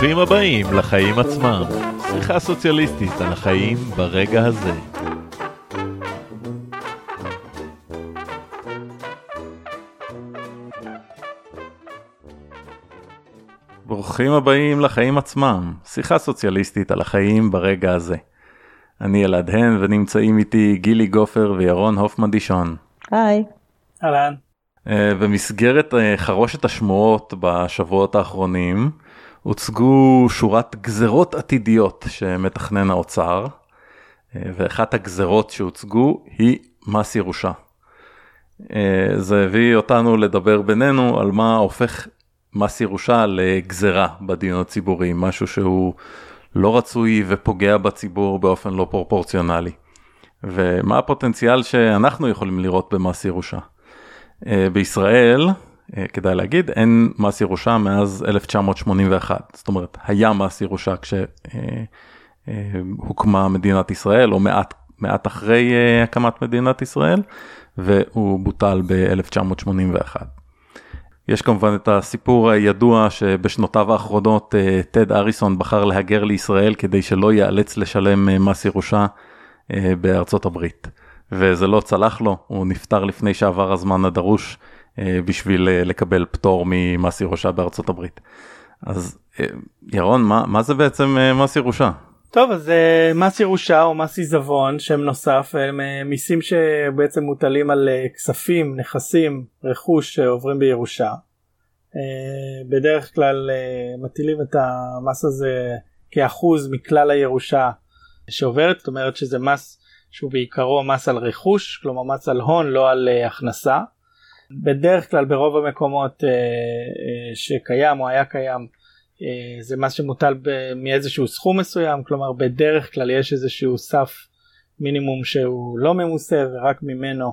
ברוכים הבאים לחיים עצמם, שיחה סוציאליסטית על החיים ברגע הזה. ברוכים הבאים לחיים עצמם, שיחה סוציאליסטית על החיים ברגע הזה. אני אלעד הן ונמצאים איתי גילי גופר וירון הופמן דישון. היי. אהלן. אה, במסגרת אה, חרושת השמועות בשבועות האחרונים הוצגו שורת גזרות עתידיות שמתכנן האוצר אה, ואחת הגזרות שהוצגו היא מס ירושה. זה הביא אותנו לדבר בינינו על מה הופך מס ירושה לגזרה בדיון הציבורי, משהו שהוא לא רצוי ופוגע בציבור באופן לא פרופורציונלי. ומה הפוטנציאל שאנחנו יכולים לראות במס ירושה. אה, בישראל, אה, כדאי להגיד, אין מס ירושה מאז 1981, זאת אומרת, היה מס ירושה כשהוקמה מדינת ישראל, או מעט, מעט אחרי אה, הקמת מדינת ישראל, והוא בוטל ב-1981. יש כמובן את הסיפור הידוע שבשנותיו האחרונות טד אריסון בחר להגר לישראל כדי שלא ייאלץ לשלם מס ירושה בארצות הברית. וזה לא צלח לו, הוא נפטר לפני שעבר הזמן הדרוש אה, בשביל אה, לקבל פטור ממס ירושה בארצות הברית. אז אה, ירון, מה, מה זה בעצם מס ירושה? טוב אז מס ירושה או מס עיזבון שם נוסף הם מיסים שבעצם מוטלים על כספים נכסים רכוש שעוברים בירושה. בדרך כלל מטילים את המס הזה כאחוז מכלל הירושה שעוברת זאת אומרת שזה מס שהוא בעיקרו מס על רכוש, כלומר מס על הון, לא על uh, הכנסה. בדרך כלל ברוב המקומות uh, uh, שקיים או היה קיים uh, זה מס שמוטל מאיזשהו סכום מסוים, כלומר בדרך כלל יש איזשהו סף מינימום שהוא לא ממוסה ורק ממנו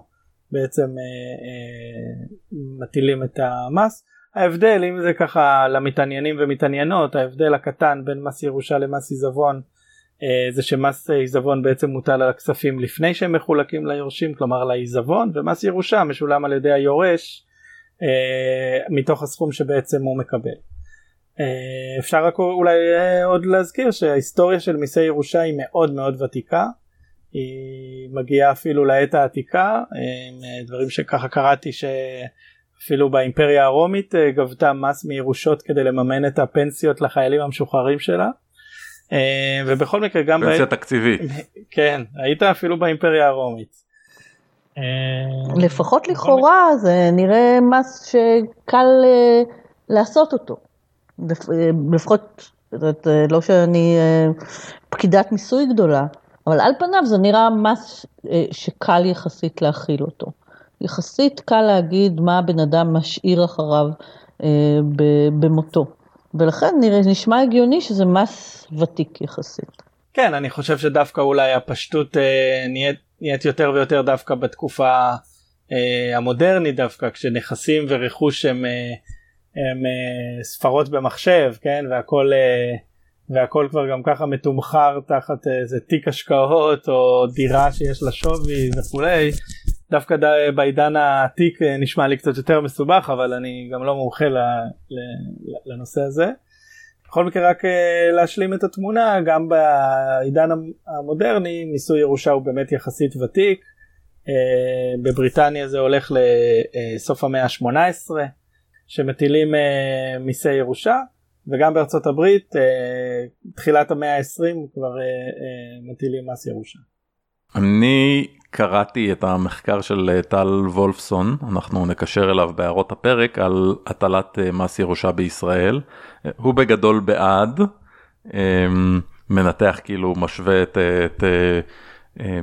בעצם uh, uh, מטילים את המס. ההבדל אם זה ככה למתעניינים ומתעניינות ההבדל הקטן בין מס ירושה למס עיזבון זה שמס עיזבון בעצם מוטל על הכספים לפני שהם מחולקים ליורשים כלומר לעיזבון ומס ירושה משולם על ידי היורש אה, מתוך הסכום שבעצם הוא מקבל. אה, אפשר רק אולי עוד להזכיר שההיסטוריה של מיסי ירושה היא מאוד מאוד ותיקה היא מגיעה אפילו לעת העתיקה דברים שככה קראתי שאפילו באימפריה הרומית גבתה מס מירושות כדי לממן את הפנסיות לחיילים המשוחררים שלה. אה, ובכל מקרה גם פנסיה ב... תקציבית כן היית אפילו באימפריה הרומית. אה, לפחות לכאורה זה נראה מס שקל אה, לעשות אותו. לפחות לא שאני פקידת מיסוי גדולה אבל על פניו זה נראה מס שקל יחסית להכיל אותו. יחסית קל להגיד מה הבן אדם משאיר אחריו במותו. ולכן נראה, נשמע הגיוני שזה מס ותיק יחסית. כן, אני חושב שדווקא אולי הפשטות אה, נהיית, נהיית יותר ויותר דווקא בתקופה אה, המודרנית דווקא, כשנכסים ורכוש הם, אה, הם אה, ספרות במחשב, כן, והכל, אה, והכל כבר גם ככה מתומחר תחת איזה תיק השקעות או דירה שיש לה שווי וכולי. דווקא בעידן העתיק אה, נשמע לי קצת יותר מסובך אבל אני גם לא מומחה לנושא הזה. בכל מקרה רק אה, להשלים את התמונה גם בעידן המודרני מיסוי ירושה הוא באמת יחסית ותיק. אה, בבריטניה זה הולך לסוף המאה ה-18 שמטילים מיסי ירושה וגם בארצות הברית תחילת המאה ה-20 כבר מטילים מס ירושה. אני קראתי את המחקר של אה, טל וולפסון, אנחנו נקשר אליו בהערות הפרק, על הטלת אה, מס ירושה בישראל. אה, הוא בגדול בעד, מנתח כאילו משווה את, את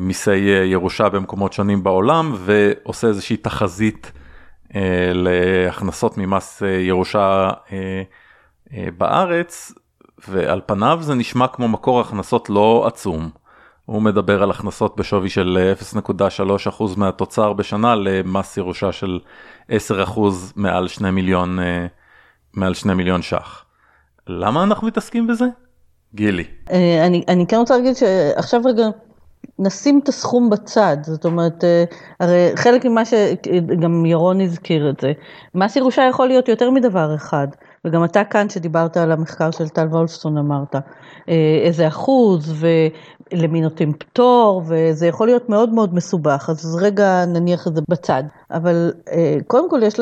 מיסי ירושה במקומות שונים בעולם ועושה איזושהי תחזית להכנסות ממס ירושה בארץ, ועל פניו זה נשמע כמו מקור הכנסות לא עצום. הוא מדבר על הכנסות בשווי של 0.3% מהתוצר בשנה למס ירושה של 10% מעל 2 מיליון, אה, מעל 2 מיליון ש"ח. למה אנחנו מתעסקים בזה? גילי. אה, אני, אני כן רוצה להגיד שעכשיו רגע נשים את הסכום בצד, זאת אומרת, אה, הרי חלק ממה שגם ירון הזכיר את זה, מס ירושה יכול להיות יותר מדבר אחד, וגם אתה כאן שדיברת על המחקר של טל וולפסון אמרת, אה, איזה אחוז ולמי נותנים פטור, וזה יכול להיות מאוד מאוד מסובך, אז רגע נניח את זה בצד. אבל אה, קודם כל יש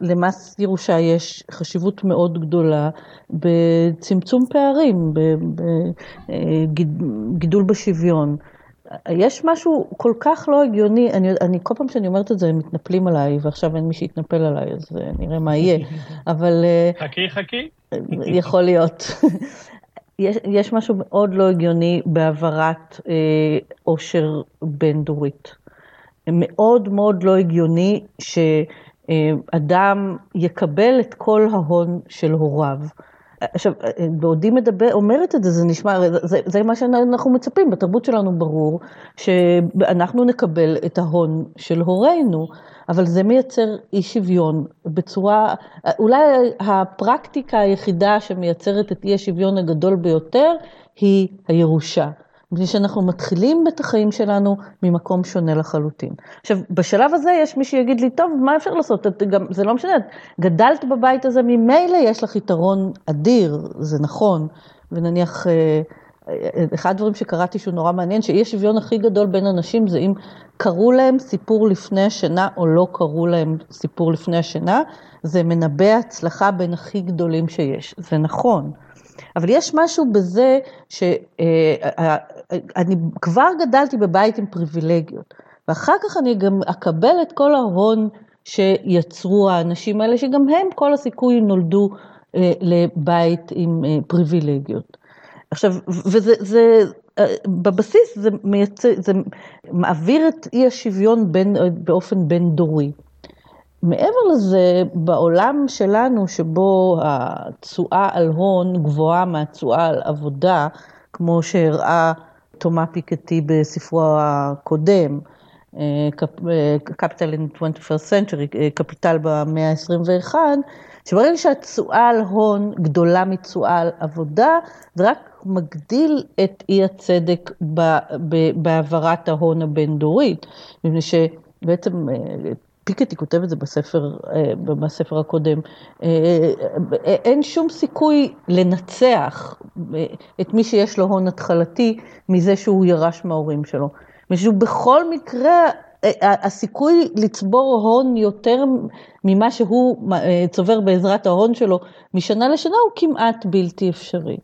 למס ירושה יש חשיבות מאוד גדולה בצמצום פערים, בגידול בשוויון. יש משהו כל כך לא הגיוני, אני, אני כל פעם שאני אומרת את זה הם מתנפלים עליי, ועכשיו אין מי שיתנפל עליי, אז אה, נראה מה יהיה, אבל... אה, חכי, חכי. יכול להיות. יש, יש משהו מאוד לא הגיוני בהעברת אה, עושר בין-דורית. מאוד מאוד לא הגיוני שאדם יקבל את כל ההון של הוריו. עכשיו, בעודי מדבר, אומרת את זה, זה נשמע, זה, זה מה שאנחנו מצפים, בתרבות שלנו ברור, שאנחנו נקבל את ההון של הורינו, אבל זה מייצר אי שוויון בצורה, אולי הפרקטיקה היחידה שמייצרת את אי השוויון הגדול ביותר היא הירושה. מפני שאנחנו מתחילים את החיים שלנו ממקום שונה לחלוטין. עכשיו, בשלב הזה יש מי שיגיד לי, טוב, מה אפשר לעשות? את, גם, זה לא משנה, את גדלת בבית הזה, ממילא יש לך יתרון אדיר, זה נכון, ונניח, אה, אחד הדברים שקראתי שהוא נורא מעניין, שאי השוויון הכי גדול בין אנשים זה אם קראו להם סיפור לפני השינה או לא קראו להם סיפור לפני השינה, זה מנבא הצלחה בין הכי גדולים שיש, זה נכון. אבל יש משהו בזה שאני אה, אה, כבר גדלתי בבית עם פריבילגיות, ואחר כך אני גם אקבל את כל ההון שיצרו האנשים האלה, שגם הם כל הסיכוי נולדו אה, לבית עם פריבילגיות. עכשיו, וזה, זה, בבסיס זה, מייצר, זה מעביר את אי השוויון בין, באופן בין דורי. מעבר לזה, בעולם שלנו, שבו התשואה על הון גבוהה מהתשואה על עבודה, כמו שהראה תומא פיקטי בספרו הקודם, אה, Capital in 21st Century, אה, קפיטל במאה ה-21, שברגע שהתשואה על הון גדולה מתשואה על עבודה, זה רק מגדיל את אי הצדק בהעברת ההון הבין-דורית, מפני שבעצם אה, פיקטי כותב את זה בספר, אה, בספר הקודם, אה, אה, אין שום סיכוי לנצח את מי שיש לו הון התחלתי מזה שהוא ירש מההורים שלו. משום בכל מקרה הסיכוי לצבור הון יותר ממה שהוא צובר בעזרת ההון שלו משנה לשנה הוא כמעט בלתי אפשרי.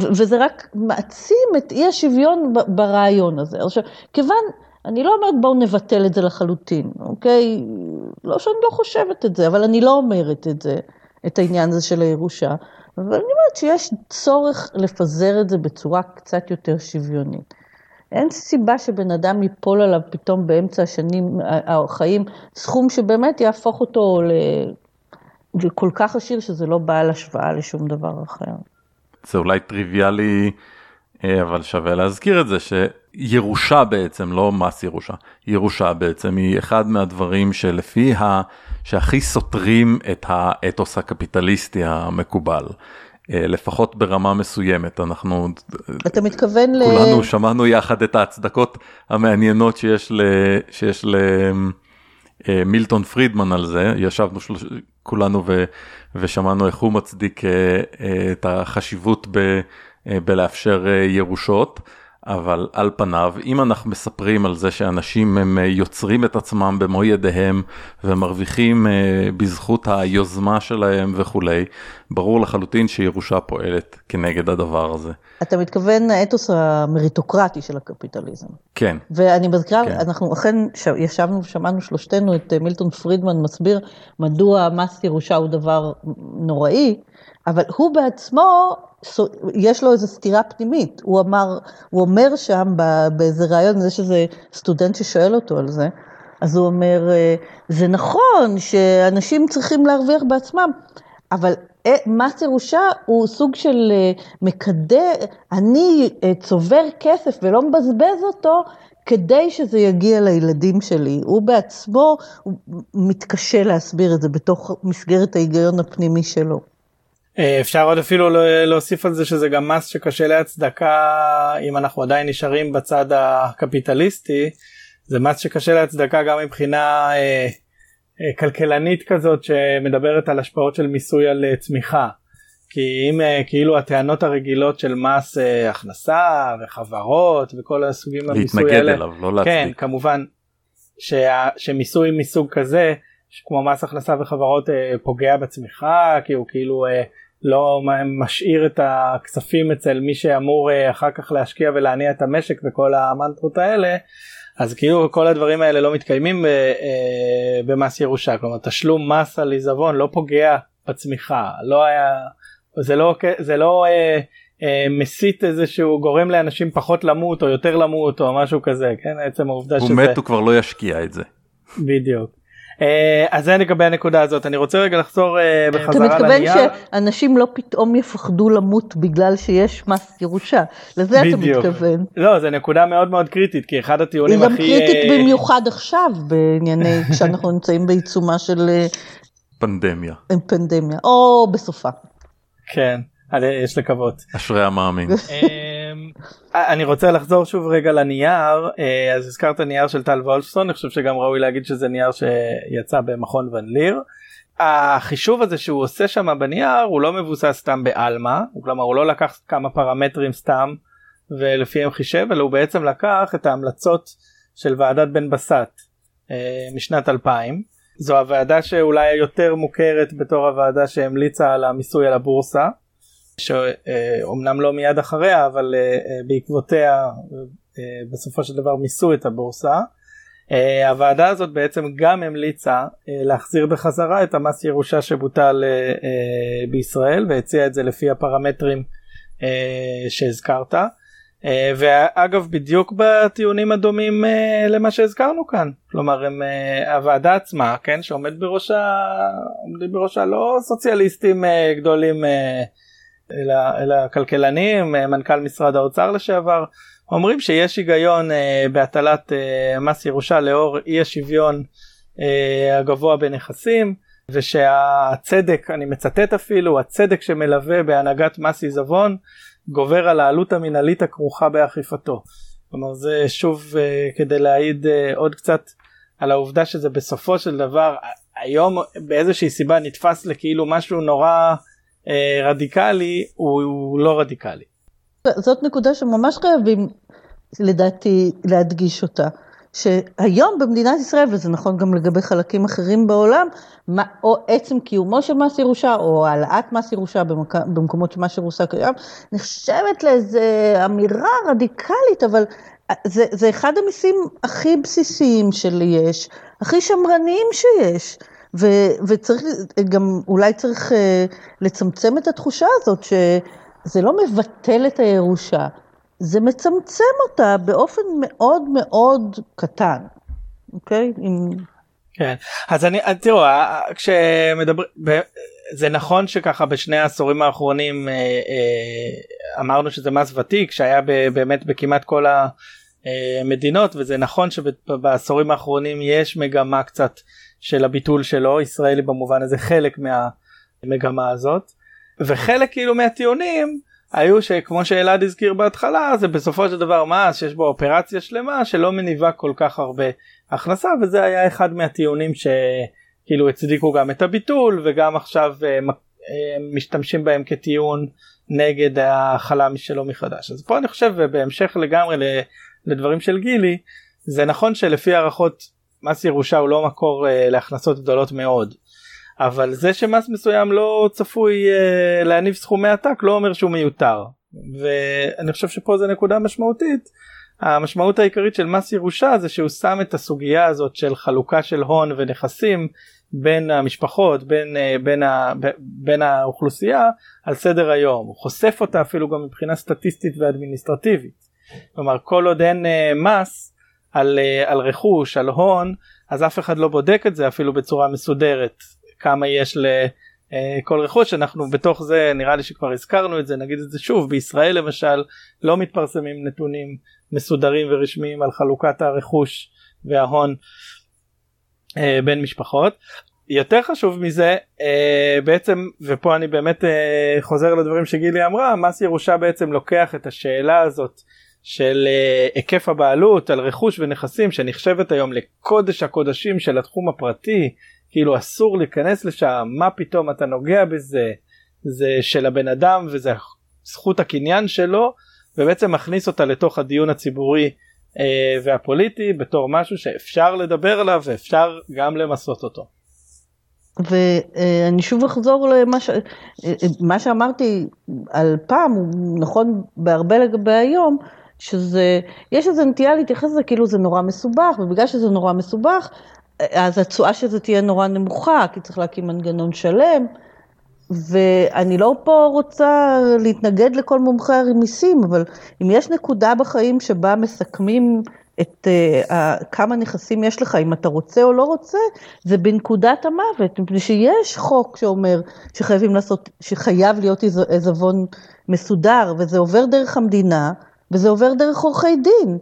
וזה רק מעצים את אי השוויון ברעיון הזה. עכשיו, כיוון אני לא אומרת בואו נבטל את זה לחלוטין, אוקיי? לא שאני לא חושבת את זה, אבל אני לא אומרת את זה, את העניין הזה של הירושה. אבל אני אומרת שיש צורך לפזר את זה בצורה קצת יותר שוויונית. אין סיבה שבן אדם ייפול עליו פתאום באמצע השנים, החיים, סכום שבאמת יהפוך אותו לכל כך עשיר שזה לא בעל השוואה לשום דבר אחר. זה אולי טריוויאלי, אה, אבל שווה להזכיר את זה, ש... ירושה בעצם, לא מס ירושה, ירושה בעצם היא אחד מהדברים שלפי ה... שהכי סותרים את האתוס הקפיטליסטי המקובל. אה, לפחות ברמה מסוימת אנחנו אתה מתכוון כולנו ל... שמענו יחד את ההצדקות המעניינות שיש ל... שיש למילטון אה, פרידמן על זה ישבנו של... כולנו ו... ושמענו איך הוא מצדיק אה, את החשיבות ב... בלאפשר ירושות. אבל על פניו, אם אנחנו מספרים על זה שאנשים הם אה, יוצרים את עצמם במו ידיהם ומרוויחים אה, בזכות היוזמה שלהם וכולי, ברור לחלוטין שירושה פועלת כנגד הדבר הזה. אתה מתכוון האתוס המריטוקרטי של הקפיטליזם. כן. ואני מזכירה, כן. אנחנו אכן ישבנו ושמענו שלושתנו את אה, מילטון פרידמן מסביר מדוע מס ירושה הוא דבר נוראי, אבל הוא בעצמו יש לו איזו סתירה פנימית, הוא אמר, הוא אומר שם באיזה ראיון, יש איזה סטודנט ששואל אותו על זה, אז הוא אומר, אה, זה נכון שאנשים צריכים להרוויח בעצמם, אבל אה, מס ירושה הוא סוג של אה, מקדם, אני צובר כסף ולא מבזבז אותו כדי שזה יגיע לילדים שלי. הוא בעצמו הוא מתקשה להסביר את זה בתוך מסגרת ההיגיון הפנימי שלו. אה, אפשר עוד אפילו להוסיף על זה שזה גם מס שקשה להצדקה אם אנחנו עדיין נשארים בצד הקפיטליסטי זה מס שקשה להצדקה גם מבחינה אה, אה, כלכלנית כזאת שמדברת על השפעות של מיסוי על אה, צמיחה. כי אם אה, כאילו הטענות הרגילות של מס אה, הכנסה וחברות וכל הסוגים המיסוי האלה, להתנגד אליו לא להצדיק, כן כמובן שה, שמיסוי מסוג כזה כמו מס הכנסה וחברות אה, פוגע בצמיחה כי הוא כאילו אה, לא משאיר את הכספים אצל מי שאמור אה, אחר כך להשקיע ולהניע את המשק וכל המנטרות האלה אז כאילו כל הדברים האלה לא מתקיימים אה, אה, במס ירושה. כלומר תשלום מס על עיזבון לא פוגע בצמיחה. לא היה זה לא זה לא אה, אה, מסית איזה שהוא גורם לאנשים פחות למות או יותר למות או משהו כזה כן? עצם העובדה הוא שזה מת הוא כבר לא ישקיע את זה. בדיוק אז זה לגבי הנקודה הזאת אני רוצה רגע לחזור אה, בחזרה לנייר. אתה מתכוון שאנשים לא פתאום יפחדו למות בגלל שיש מס ירושה לזה אתה מתכוון. לא זה נקודה מאוד מאוד קריטית כי אחד הטיעונים הכי. היא גם קריטית אה, במיוחד עכשיו בענייני כשאנחנו נמצאים בעיצומה של פנדמיה. פנדמיה או בסופה. כן יש לקוות. אשרי המאמין. אני רוצה לחזור שוב רגע לנייר אה, אז הזכרת נייר של טל וולפסון אני חושב שגם ראוי להגיד שזה נייר שיצא במכון ון ליר. החישוב הזה שהוא עושה שם בנייר הוא לא מבוסס סתם בעלמא כלומר הוא לא לקח כמה פרמטרים סתם ולפיהם חישב אלא הוא בעצם לקח את ההמלצות של ועדת בן בסט אה, משנת 2000 זו הוועדה שאולי היותר מוכרת בתור הוועדה שהמליצה על המיסוי על הבורסה שאומנם לא מיד אחריה אבל אה, אה, בעקבותיה אה, בסופו של דבר מיסו את הבורסה. הוועדה הזאת בעצם גם המליצה להחזיר בחזרה את המס ירושה שבוטל בישראל והציעה את זה לפי הפרמטרים שהזכרת. ואגב בדיוק בטיעונים הדומים למה שהזכרנו כאן כלומר הם, הוועדה עצמה כן שעומד בראשה עומדים בראשה לא סוציאליסטים גדולים אלא, אלא כלכלנים, אה, מנכ"ל משרד האוצר לשעבר, אומרים שיש היגיון אה, בהטלת אה, מס ירושה לאור אי השוויון אה, הגבוה בנכסים ושהצדק, אני מצטט אפילו, הצדק שמלווה בהנהגת מס עיזבון גובר על העלות המינהלית הכרוכה באכיפתו. כלומר זה שוב אה, כדי להעיד אה, עוד קצת על העובדה שזה בסופו של דבר היום באיזושהי סיבה נתפס לכאילו משהו נורא רדיקלי הוא, הוא לא רדיקלי. זאת נקודה שממש חייבים לדעתי להדגיש אותה. שהיום במדינת ישראל, וזה נכון גם לגבי חלקים אחרים בעולם, מה, או עצם קיומו של מס ירושה, או העלאת מס ירושה במק... במקומות שמס ירושה קיים, נחשבת לאיזו אמירה רדיקלית, אבל זה, זה אחד המיסים הכי בסיסיים שיש, הכי שמרניים שיש. ו, וצריך, גם אולי צריך uh, לצמצם את התחושה הזאת שזה לא מבטל את הירושה, זה מצמצם אותה באופן מאוד מאוד קטן, אוקיי? עם... כן, אז אני, תראו, כשמדברים, זה נכון שככה בשני העשורים האחרונים אה, אה, אמרנו שזה מס ותיק שהיה באמת בכמעט כל המדינות וזה נכון שבעשורים האחרונים יש מגמה קצת של הביטול שלו ישראל היא במובן הזה חלק מהמגמה הזאת. וחלק כאילו מהטיעונים היו שכמו שאלעד הזכיר בהתחלה זה בסופו של דבר מס שיש בו אופרציה שלמה שלא מניבה כל כך הרבה הכנסה וזה היה אחד מהטיעונים שכאילו הצדיקו גם את הביטול וגם עכשיו אה, אה, משתמשים בהם כטיעון נגד ההחלה משלו מחדש. אז פה אני חושב בהמשך לגמרי לדברים של גילי זה נכון שלפי הערכות מס ירושה הוא לא מקור uh, להכנסות גדולות מאוד. אבל זה שמס מסוים לא צפוי uh, להניב סכומי עתק לא אומר שהוא מיותר. ואני חושב שפה זה נקודה משמעותית. המשמעות העיקרית של מס ירושה זה שהוא שם את הסוגיה הזאת של חלוקה של הון ונכסים בין המשפחות בין, uh, בין, ה, בין האוכלוסייה על סדר היום. הוא חושף אותה אפילו גם מבחינה סטטיסטית ואדמיניסטרטיבית. כלומר כל עוד אין uh, מס על, uh, על רכוש, על הון, אז אף אחד לא בודק את זה אפילו בצורה מסודרת, כמה יש לכל uh, רכוש, אנחנו בתוך זה, נראה לי שכבר הזכרנו את זה, נגיד את זה שוב, בישראל למשל לא מתפרסמים נתונים מסודרים ורשמיים על חלוקת הרכוש וההון uh, בין משפחות. יותר חשוב מזה אה, בעצם ופה אני באמת אה, חוזר לדברים שגילי אמרה מס ירושה בעצם לוקח את השאלה הזאת של אה, היקף הבעלות על רכוש ונכסים שנחשבת היום לקודש הקודשים של התחום הפרטי כאילו אסור להיכנס לשם מה פתאום אתה נוגע בזה זה של הבן אדם וזה זכות הקניין שלו ובעצם מכניס אותה לתוך הדיון הציבורי אה, והפוליטי בתור משהו שאפשר לדבר עליו ואפשר גם למסות אותו. ואני שוב אחזור למה ש... מה שאמרתי על פעם, הוא נכון בהרבה לגבי היום, שזה, יש איזו נטייה להתייחס לזה כאילו זה נורא מסובך, ובגלל שזה נורא מסובך, אז התשואה של זה תהיה נורא נמוכה, כי צריך להקים מנגנון שלם. ואני לא פה רוצה להתנגד לכל מומחי המיסים, אבל אם יש נקודה בחיים שבה מסכמים את uh, uh, כמה נכסים יש לך, אם אתה רוצה או לא רוצה, זה בנקודת המוות, מפני שיש חוק שאומר שחייבים לעשות, שחייב להיות עיזבון מסודר, וזה עובר דרך המדינה, וזה עובר דרך עורכי דין.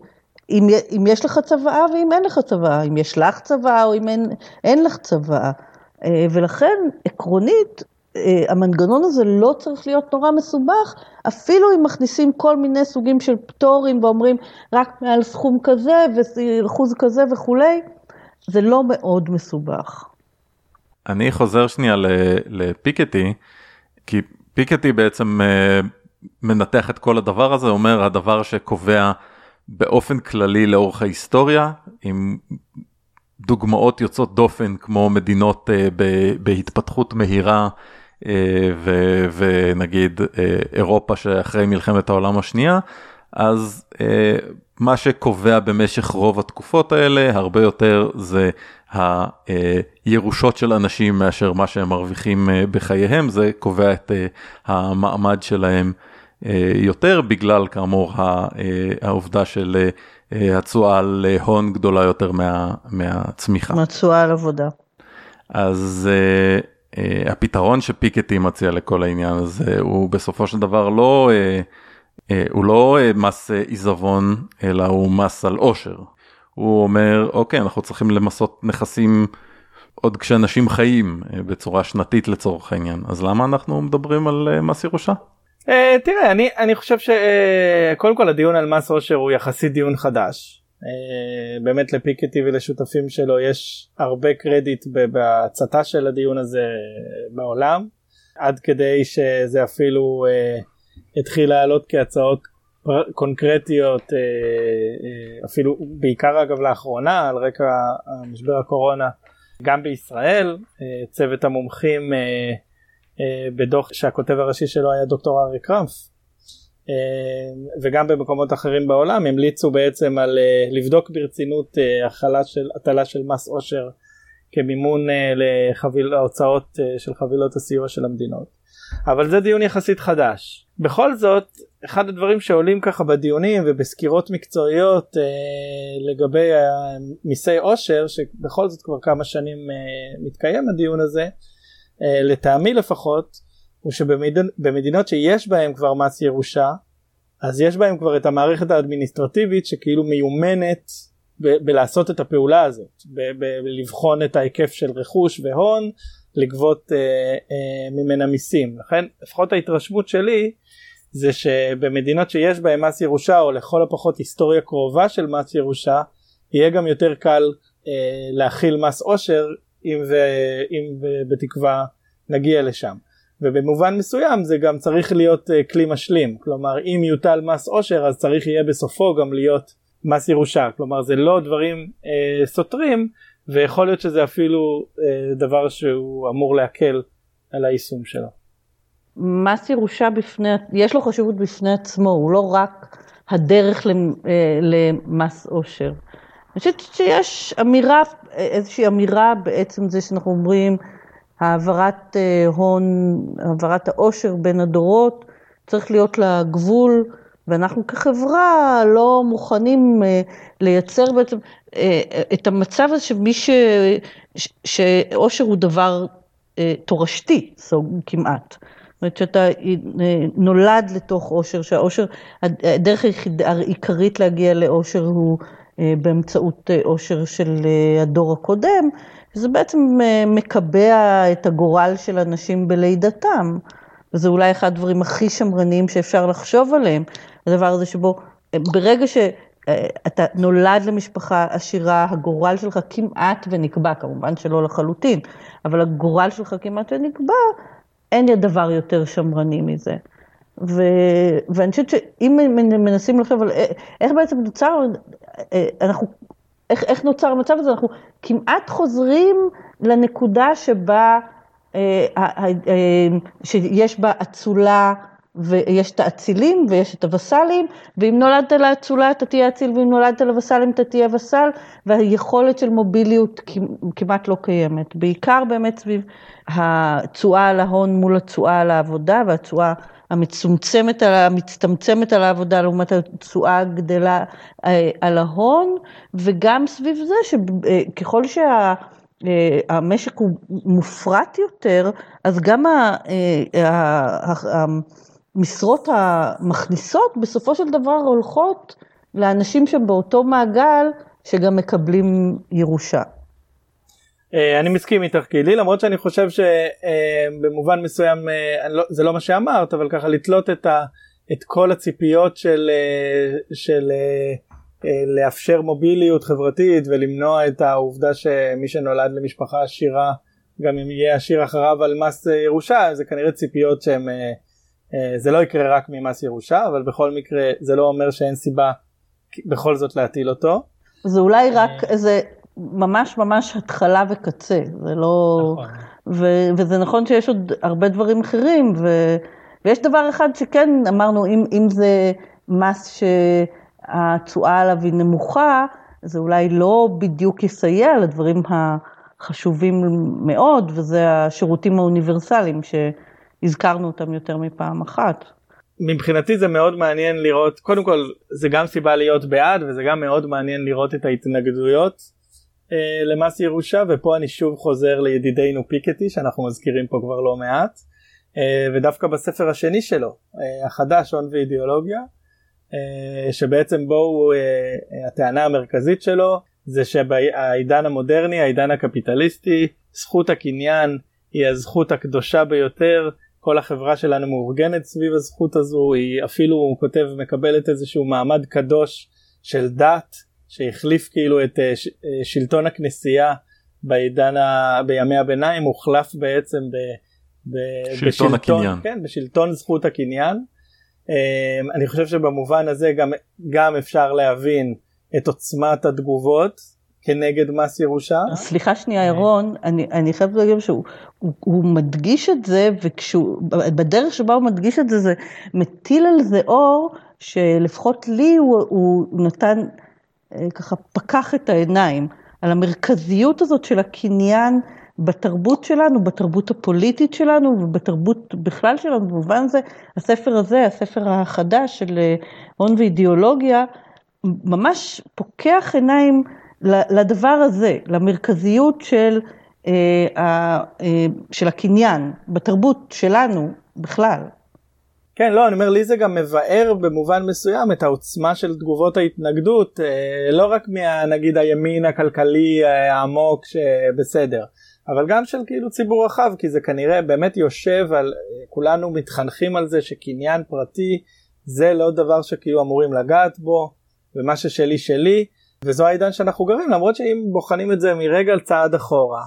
אם, אם יש לך צוואה ואם אין לך צוואה, אם יש לך צוואה או אם אין, אין לך צוואה. אה, ולכן, עקרונית, אה, המנגנון הזה לא צריך להיות נורא מסובך, אפילו אם מכניסים כל מיני סוגים של פטורים ואומרים רק מעל סכום כזה ואחוז כזה וכולי, זה לא מאוד מסובך. אני חוזר שנייה לפיקטי, כי פיקטי בעצם אה, מנתח את כל הדבר הזה, אומר הדבר שקובע באופן כללי לאורך ההיסטוריה, עם דוגמאות יוצאות דופן כמו מדינות uh, בהתפתחות מהירה uh, ו, ונגיד uh, אירופה שאחרי מלחמת העולם השנייה, אז uh, מה שקובע במשך רוב התקופות האלה הרבה יותר זה הירושות של אנשים מאשר מה שהם מרוויחים בחייהם, זה קובע את המעמד שלהם יותר בגלל כאמור העובדה של התשואה על הון גדולה יותר מה, מהצמיחה. מהתשואה על עבודה. אז uh, uh, הפתרון שפיקטי מציע לכל העניין הזה הוא בסופו של דבר לא, uh, uh, הוא לא uh, מס עיזבון אלא הוא מס על עושר. הוא אומר אוקיי אנחנו צריכים למסות נכסים עוד כשאנשים חיים uh, בצורה שנתית לצורך העניין אז למה אנחנו מדברים על uh, מס ירושה? Uh, תראה אני אני חושב שקודם uh, כל הדיון על מס עושר הוא יחסית דיון חדש. Uh, באמת לפיקטי ולשותפים שלו יש הרבה קרדיט בהצתה של הדיון הזה בעולם עד כדי שזה אפילו התחיל לעלות כהצעות קונקרטיות אפילו בעיקר אגב לאחרונה על רקע משבר הקורונה גם בישראל צוות המומחים אה, בדוח שהכותב הראשי שלו היה דוקטור ארי קרמפ אה, וגם במקומות אחרים בעולם המליצו בעצם על אה, לבדוק ברצינות החלה של הטלה של מס עושר כמימון להוצאות של חבילות הסיוע של המדינות. אבל זה דיון יחסית חדש. בכל זאת אחד הדברים שעולים ככה בדיונים ובסקירות מקצועיות אה, לגבי מיסי עושר שבכל זאת כבר כמה שנים אה, מתקיים הדיון הזה אה, לטעמי לפחות, הוא שבמדינות שיש בהם כבר מס ירושה, אז יש בהם כבר את המערכת האדמיניסטרטיבית שכאילו מיומנת ב- בלעשות את הפעולה הזאת, בלבחון את ההיקף של רכוש והון, לגבות אה, אה, ממנה מיסים. לכן לפחות ההתרשמות שלי זה שבמדינות שיש בהם מס ירושה או לכל הפחות היסטוריה קרובה של מס ירושה, יהיה גם יותר קל אה, להכיל מס עושר אם, ו, אם בתקווה נגיע לשם. ובמובן מסוים זה גם צריך להיות uh, כלי משלים כלומר אם יוטל מס עושר אז צריך יהיה בסופו גם להיות מס ירושה כלומר זה לא דברים uh, סותרים ויכול להיות שזה אפילו uh, דבר שהוא אמור להקל על היישום שלו. מס ירושה בפני, יש לו חשיבות בפני עצמו, הוא לא רק הדרך למס עושר. אני חושבת שיש אמירה, איזושהי אמירה בעצם זה שאנחנו אומרים, העברת אה, הון, העברת העושר בין הדורות, צריך להיות לה גבול, ואנחנו כחברה לא מוכנים אה, לייצר בעצם אה, את המצב הזה שמי ש... שעושר הוא דבר תורשתי, כמעט. זאת אומרת שאתה נולד לתוך עושר, שהעושר, הדרך העיקרית להגיע לעושר הוא באמצעות עושר של הדור הקודם, שזה בעצם מקבע את הגורל של אנשים בלידתם. וזה אולי אחד הדברים הכי שמרניים שאפשר לחשוב עליהם, הדבר הזה שבו ברגע שאתה נולד למשפחה עשירה, הגורל שלך כמעט ונקבע, כמובן שלא לחלוטין, אבל הגורל שלך כמעט ונקבע, אין דבר יותר שמרני מזה. ו... ואני חושבת שאם מנסים לחשוב על איך בעצם נוצר, אנחנו, איך, איך נוצר המצב הזה, אנחנו כמעט חוזרים לנקודה שבה, אה, אה, שיש בה אצולה ויש את האצילים ויש את הווסלים, ואם נולדת לאצולה אתה תהיה אציל, ואם נולדת לווסלים אתה תהיה וסל, והיכולת של מוביליות כמעט לא קיימת. בעיקר באמת סביב התשואה על ההון מול התשואה על העבודה, והתשואה המצומצמת, המצטמצמת על העבודה לעומת התשואה הגדלה אה, על ההון, וגם סביב זה שככל שה... המשק הוא מופרט יותר, אז גם המשרות המכניסות בסופו של דבר הולכות לאנשים שבאותו מעגל שגם מקבלים ירושה. אה, אני מסכים איתך גילי למרות שאני חושב שבמובן מסוים אה, לא, זה לא מה שאמרת אבל ככה לתלות את, ה, את כל הציפיות של, אה, של לאפשר מוביליות חברתית ולמנוע את העובדה שמי שנולד למשפחה עשירה גם אם יהיה עשיר אחריו על מס ירושה זה כנראה ציפיות שהן זה לא יקרה רק ממס ירושה אבל בכל מקרה זה לא אומר שאין סיבה בכל זאת להטיל אותו. זה אולי רק איזה ממש ממש התחלה וקצה, זה לא... נכון. ו, וזה נכון שיש עוד הרבה דברים אחרים, ו, ויש דבר אחד שכן אמרנו, אם, אם זה מס שהתשואה עליו היא נמוכה, זה אולי לא בדיוק יסייע לדברים החשובים מאוד, וזה השירותים האוניברסליים שהזכרנו אותם יותר מפעם אחת. מבחינתי זה מאוד מעניין לראות, קודם כל זה גם סיבה להיות בעד וזה גם מאוד מעניין לראות את ההתנגדויות למס ירושה ופה אני שוב חוזר לידידינו פיקטי שאנחנו מזכירים פה כבר לא מעט אה, ודווקא בספר השני שלו אה, החדש הון ואידיאולוגיה אה, שבעצם בו אה, הטענה המרכזית שלו זה שבעידן המודרני העידן הקפיטליסטי זכות הקניין היא הזכות הקדושה ביותר כל החברה שלנו מאורגנת סביב הזכות הזו היא אפילו הוא כותב מקבלת איזשהו מעמד קדוש של דת שהחליף כאילו את אה, אה, שלטון הכנסייה בעידן ה... בימי הביניים הוחלף בעצם ב... ב... שלטון בשלטון, הקניין. כן, בשלטון זכות הקניין. אמ, אני חושב שבמובן הזה גם, גם אפשר להבין את עוצמת התגובות כנגד מס ירושה. סליחה שנייה ירון, אני, אני חייבת להגיד שהוא הוא, הוא מדגיש את זה, וכשהוא, בדרך שבה הוא מדגיש את זה, זה מטיל על זה אור, שלפחות לי הוא, הוא נתן אה, ככה פקח את העיניים על המרכזיות הזאת של הקניין בתרבות שלנו, בתרבות הפוליטית שלנו ובתרבות בכלל שלנו, במובן הזה הספר הזה, הספר החדש של אה, הון ואידיאולוגיה, ממש פוקח עיניים לדבר הזה, למרכזיות של, אה, של הקניין בתרבות שלנו בכלל. כן לא אני אומר לי זה גם מבאר במובן מסוים את העוצמה של תגובות ההתנגדות אה, לא רק מהנגיד הימין הכלכלי אה, העמוק שבסדר אבל גם של כאילו ציבור רחב כי זה כנראה באמת יושב על אה, כולנו מתחנכים על זה שקניין פרטי זה לא דבר שכאילו אמורים לגעת בו ומה ששלי שלי וזו העידן שאנחנו גרים למרות שאם בוחנים את זה מרגע צעד אחורה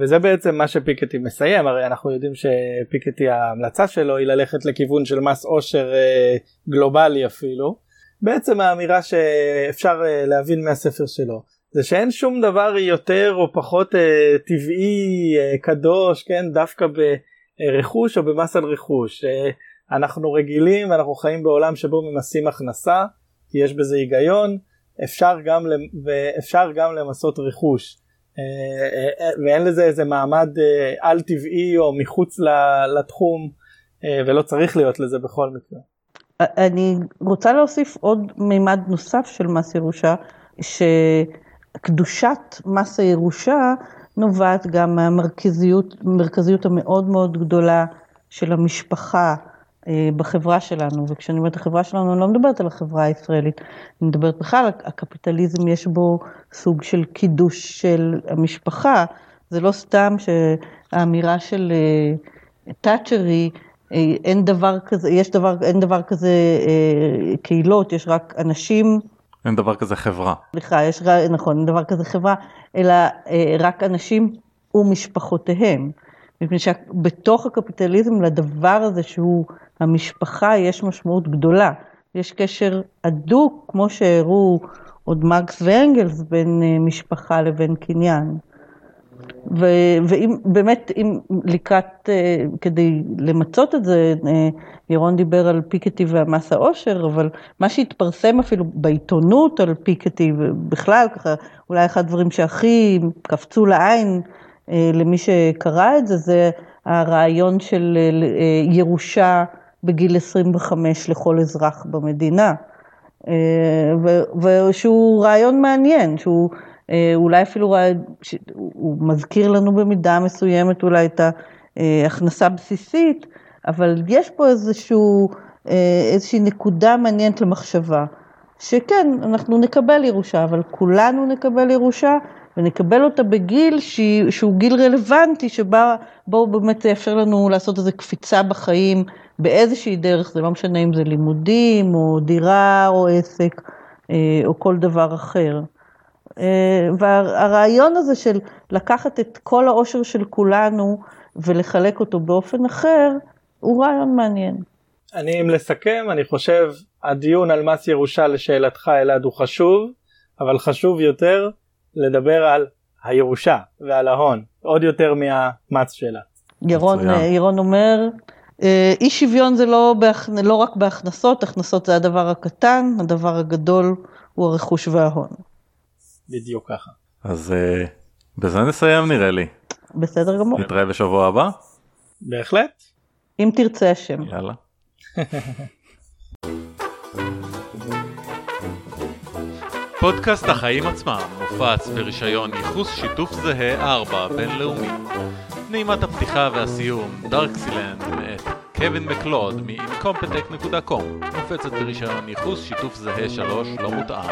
וזה בעצם מה שפיקטי מסיים הרי אנחנו יודעים שפיקטי ההמלצה שלו היא ללכת לכיוון של מס עושר אה, גלובלי אפילו. בעצם האמירה שאפשר אה, להבין מהספר שלו זה שאין שום דבר יותר או פחות טבעי קדוש כן דווקא ברכוש או במס על רכוש. אנחנו רגילים אנחנו חיים בעולם שבו ממסים הכנסה כי יש בזה היגיון אפשר גם, ואפשר גם למסות רכוש. אה, אה, אה, ואין לזה איזה מעמד על טבעי או מחוץ לתחום ולא צריך להיות לזה בכל מקרה. אני רוצה להוסיף עוד מימד נוסף של מס ירושה, שקדושת מס הירושה נובעת גם מהמרכזיות המאוד מאוד גדולה של המשפחה בחברה שלנו, וכשאני אומרת החברה שלנו, אני לא מדברת על החברה הישראלית, אני מדברת בכלל, הקפיטליזם יש בו סוג של קידוש של המשפחה, זה לא סתם שהאמירה של תאצ'ר היא, אין דבר כזה, יש דבר, אין דבר כזה קהילות, יש רק אנשים. אין דבר כזה חברה. סליחה, יש, נכון, אין דבר כזה חברה, אלא רק אנשים ומשפחותיהם. מפני שבתוך הקפיטליזם לדבר הזה שהוא המשפחה יש משמעות גדולה. יש קשר הדוק, כמו שהראו עוד מרקס ואנגלס, בין אה, משפחה לבין קניין. ואם באמת, אם לקראת, אה, כדי למצות את זה, אה, ירון דיבר על פיקטי והמס העושר, אבל מה שהתפרסם אפילו בעיתונות על פיקטי, ובכלל ככה, אולי אחד הדברים שהכי קפצו לעין, למי שקרא את זה, זה הרעיון של ירושה בגיל 25 לכל אזרח במדינה. ושהוא רעיון מעניין, שהוא אולי אפילו רעיון, הוא מזכיר לנו במידה מסוימת אולי את ההכנסה הבסיסית, אבל יש פה איזשהו, איזושהי נקודה מעניינת למחשבה, שכן, אנחנו נקבל ירושה, אבל כולנו נקבל ירושה, ונקבל אותה בגיל שהוא גיל רלוונטי, שבו באמת זה יאפשר לנו לעשות איזו קפיצה בחיים באיזושהי דרך, זה לא משנה אם זה לימודים, או דירה, או עסק, אה, או כל דבר אחר. אה, והרעיון הזה של לקחת את כל העושר של כולנו ולחלק אותו באופן אחר, הוא רעיון מעניין. אני, אם לסכם, אני חושב, הדיון על מס ירושה לשאלתך אלעד הוא חשוב, אבל חשוב יותר לדבר על הירושה ועל ההון עוד יותר מהמץ שלה. ירון, ירון אומר אה, אי שוויון זה לא, בהכ... לא רק בהכנסות, הכנסות זה הדבר הקטן, הדבר הגדול הוא הרכוש וההון. בדיוק ככה. אז uh, בזה נסיים נראה לי. בסדר גמור. נתראה בשבוע הבא? בהחלט. אם תרצה השם. יאללה. פודקאסט החיים עצמם מופץ ברישיון ייחוס שיתוף זהה 4 בינלאומי. נעימת הפתיחה והסיום, דארקסילנד מאת קווין מקלוד מ-incompetech.com מופצת ברישיון ייחוס שיתוף זהה 3 לא מותאם.